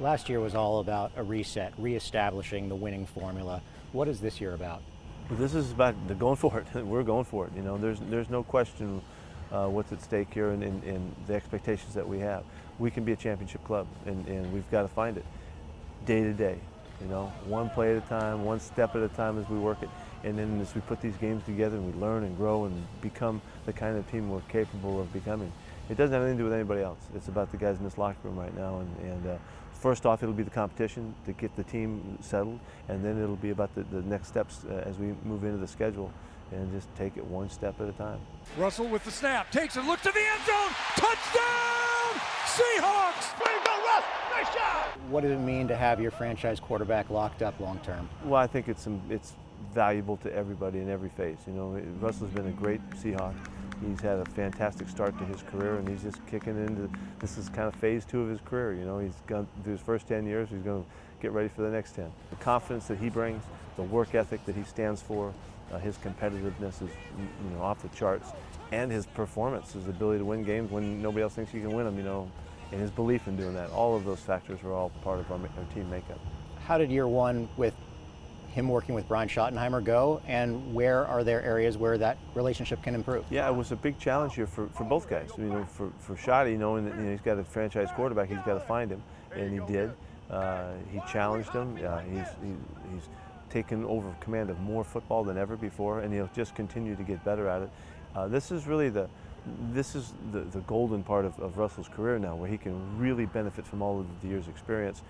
Last year was all about a reset, reestablishing the winning formula. What is this year about? This is about going for it. We're going for it. You know, there's there's no question uh, what's at stake here and, and, the expectations that we have. We can be a championship club, and, and we've got to find it day to day. You know, one play at a time, one step at a time as we work it. And then as we put these games together and we learn and grow and become the kind of team we're capable of becoming. It doesn't have anything to do with anybody else. It's about the guys in this locker room right now. And, and uh, first off, it'll be the competition to get the team settled. And then it'll be about the, the next steps uh, as we move into the schedule and just take it one step at a time. Russell with the snap, takes it, looks to the end zone, touchdown! Seahawks! Way to go, Russ! Nice job! What does it mean to have your franchise quarterback locked up long term? Well, I think it's it's valuable to everybody in every phase. You know, Russell's been a great Seahawk. He's had a fantastic start to his career, and he's just kicking into this is kind of phase two of his career. You know, he's gone through his first 10 years. He's going to get ready for the next 10. The confidence that he brings, the work ethic that he stands for, uh, his competitiveness is you know off the charts, and his performance, his ability to win games when nobody else thinks you can win them. You know, and his belief in doing that. All of those factors are all part of our, our team makeup. How did year one with him working with Brian Schottenheimer go, and where are there areas where that relationship can improve? Yeah, it was a big challenge here for, for both guys. You know, for, for Shotty, knowing that you know, he's got a franchise quarterback, he's got to find him, and he did. Uh, he challenged him. Uh, he's, he, he's taken over command of more football than ever before, and he'll just continue to get better at it. Uh, this is really the this is the, the golden part of, of, Russell's career now, where he can really benefit from all of the years' experience.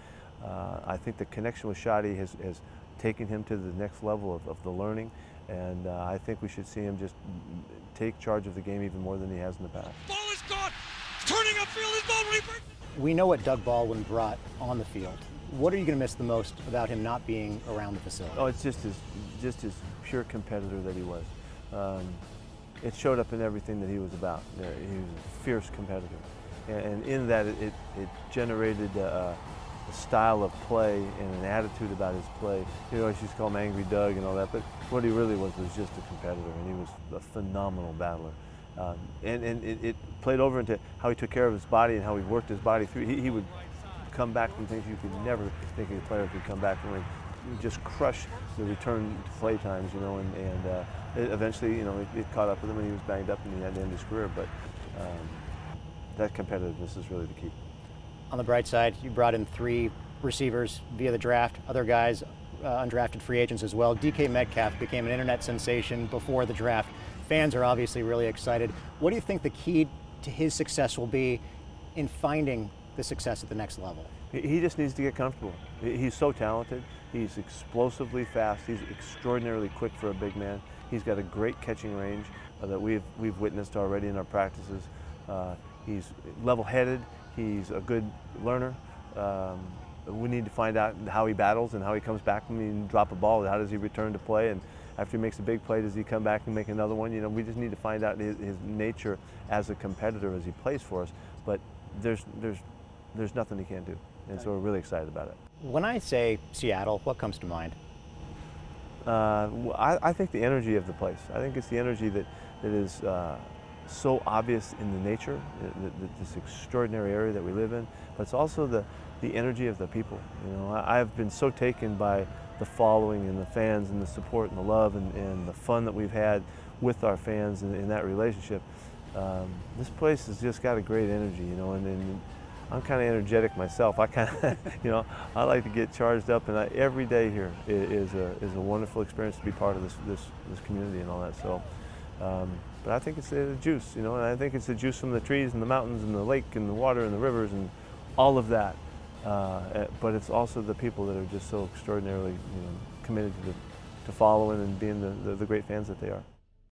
Uh, I think the connection with Shotty has, has taken him to the next level of, of the learning, and uh, I think we should see him just take charge of the game even more than he has in the past. Ball is gone. Turning upfield is ball reaper. We know what Doug Baldwin brought on the field. What are you going to miss the most about him not being around the facility? Oh, it's just his, just his pure competitor that he was. Um, it showed up in everything that he was about. Uh, he was a fierce competitor. And in that, it, it generated a, a style of play and an attitude about his play. You know, I used to call him Angry Doug and all that, but what he really was was just a competitor, and he was a phenomenal battler. Um, and and it, it, played over into how he took care of his body and how he worked his body through. He, he would come back from things you could never think a player could come back from. Just crush the return to play times, you know, and, and uh, eventually, you know, it, it, caught up with him and he was banged up and he had to end his career. But um, that competitiveness is really the key. On the bright side, you brought in three receivers via the draft, other guys, uh, undrafted free agents as well. DK Metcalf became an internet sensation before the draft. Fans are obviously really excited. What do you think the key to his success will be in finding the success at the next level? He just needs to get comfortable. He's so talented. He's explosively fast. He's extraordinarily quick for a big man. He's got a great catching range uh, that we've, we've witnessed already in our practices. Uh, he's level-headed. He's a good learner. Um, we need to find out how he battles and how he comes back when he drop a ball. How does he return to play? And after he makes a big play, does he come back and make another one? You know, we just need to find out his, his nature as a competitor as he plays for us. But there's, there's, there's nothing he can't do. And so we're really excited about it. When I say Seattle, what comes to mind? Uh, I, I, think the energy of the place. I think it's the energy that, that is uh, so obvious in the nature, this extraordinary area that we live in, but it's also the, the energy of the people. You know, I, have been so taken by the following and the fans and the support and the love and, and the fun that we've had with our fans in, in that relationship. Um, this place has just got a great energy, you know, and, and I'm kind of energetic myself. I kind of, you know, I like to get charged up, and I, every day here is a is a wonderful experience to be part of this this, this community and all that. So, um, but I think it's the juice, you know, and I think it's the juice from the trees and the mountains and the lake and the water and the rivers and all of that. Uh, eh, but it's also the people that are just so extraordinarily, you know, committed to, to following and being the, the, the great fans that they are.